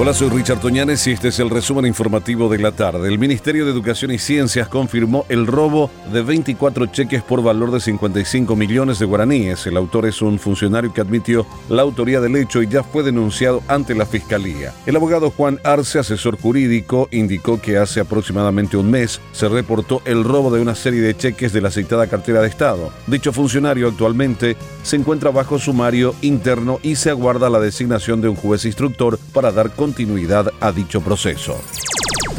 Hola, soy Richard Toñanes y este es el resumen informativo de la tarde. El Ministerio de Educación y Ciencias confirmó el robo de 24 cheques por valor de 55 millones de guaraníes. El autor es un funcionario que admitió la autoría del hecho y ya fue denunciado ante la Fiscalía. El abogado Juan Arce, asesor jurídico, indicó que hace aproximadamente un mes se reportó el robo de una serie de cheques de la citada cartera de Estado. Dicho funcionario actualmente se encuentra bajo sumario interno y se aguarda la designación de un juez instructor para dar continuidad a dicho proceso.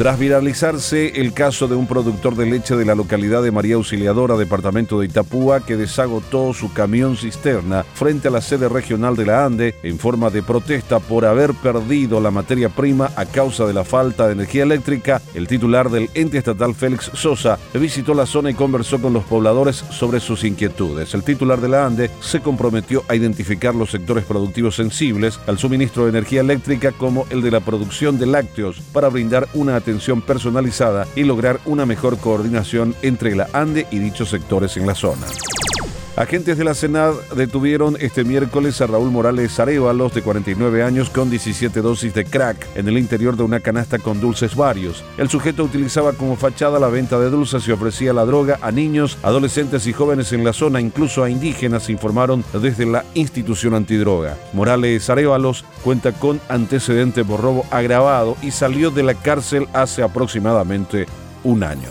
Tras viralizarse el caso de un productor de leche de la localidad de María Auxiliadora, departamento de Itapúa, que desagotó su camión cisterna frente a la sede regional de la ANDE en forma de protesta por haber perdido la materia prima a causa de la falta de energía eléctrica, el titular del ente estatal Félix Sosa visitó la zona y conversó con los pobladores sobre sus inquietudes. El titular de la ANDE se comprometió a identificar los sectores productivos sensibles al suministro de energía eléctrica como el de la producción de lácteos para brindar una atención personalizada y lograr una mejor coordinación entre la ANDE y dichos sectores en la zona. Agentes de la Senad detuvieron este miércoles a Raúl Morales Arevalos, de 49 años, con 17 dosis de crack en el interior de una canasta con dulces varios. El sujeto utilizaba como fachada la venta de dulces y ofrecía la droga a niños, adolescentes y jóvenes en la zona, incluso a indígenas, informaron desde la institución antidroga. Morales Arevalos cuenta con antecedente por robo agravado y salió de la cárcel hace aproximadamente un año.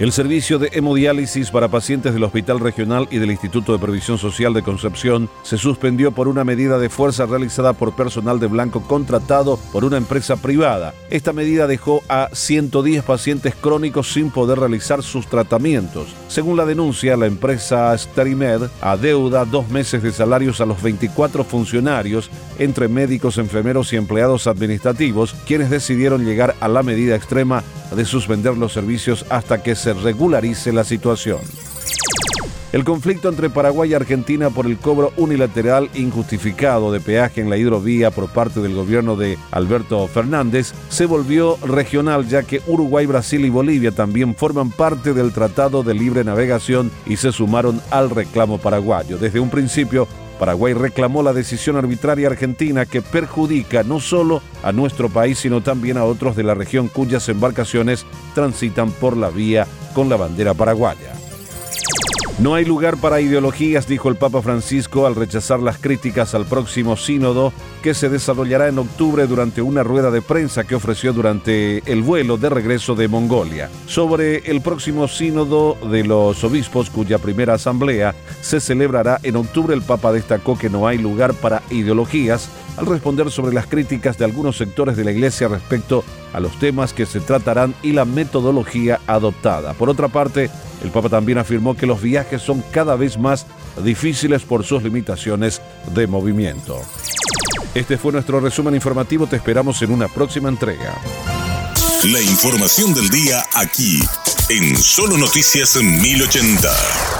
El servicio de hemodiálisis para pacientes del Hospital Regional y del Instituto de Previsión Social de Concepción se suspendió por una medida de fuerza realizada por personal de blanco contratado por una empresa privada. Esta medida dejó a 110 pacientes crónicos sin poder realizar sus tratamientos. Según la denuncia, la empresa Sterimed adeuda dos meses de salarios a los 24 funcionarios, entre médicos, enfermeros y empleados administrativos, quienes decidieron llegar a la medida extrema de suspender los servicios hasta que se regularice la situación. El conflicto entre Paraguay y Argentina por el cobro unilateral injustificado de peaje en la hidrovía por parte del gobierno de Alberto Fernández se volvió regional ya que Uruguay, Brasil y Bolivia también forman parte del Tratado de Libre Navegación y se sumaron al reclamo paraguayo. Desde un principio, Paraguay reclamó la decisión arbitraria argentina que perjudica no solo a nuestro país, sino también a otros de la región cuyas embarcaciones transitan por la vía con la bandera paraguaya. No hay lugar para ideologías, dijo el Papa Francisco al rechazar las críticas al próximo sínodo que se desarrollará en octubre durante una rueda de prensa que ofreció durante el vuelo de regreso de Mongolia. Sobre el próximo sínodo de los obispos cuya primera asamblea se celebrará en octubre, el Papa destacó que no hay lugar para ideologías al responder sobre las críticas de algunos sectores de la Iglesia respecto a los temas que se tratarán y la metodología adoptada. Por otra parte, el Papa también afirmó que los viajes son cada vez más difíciles por sus limitaciones de movimiento. Este fue nuestro resumen informativo, te esperamos en una próxima entrega. La información del día aquí, en Solo Noticias 1080.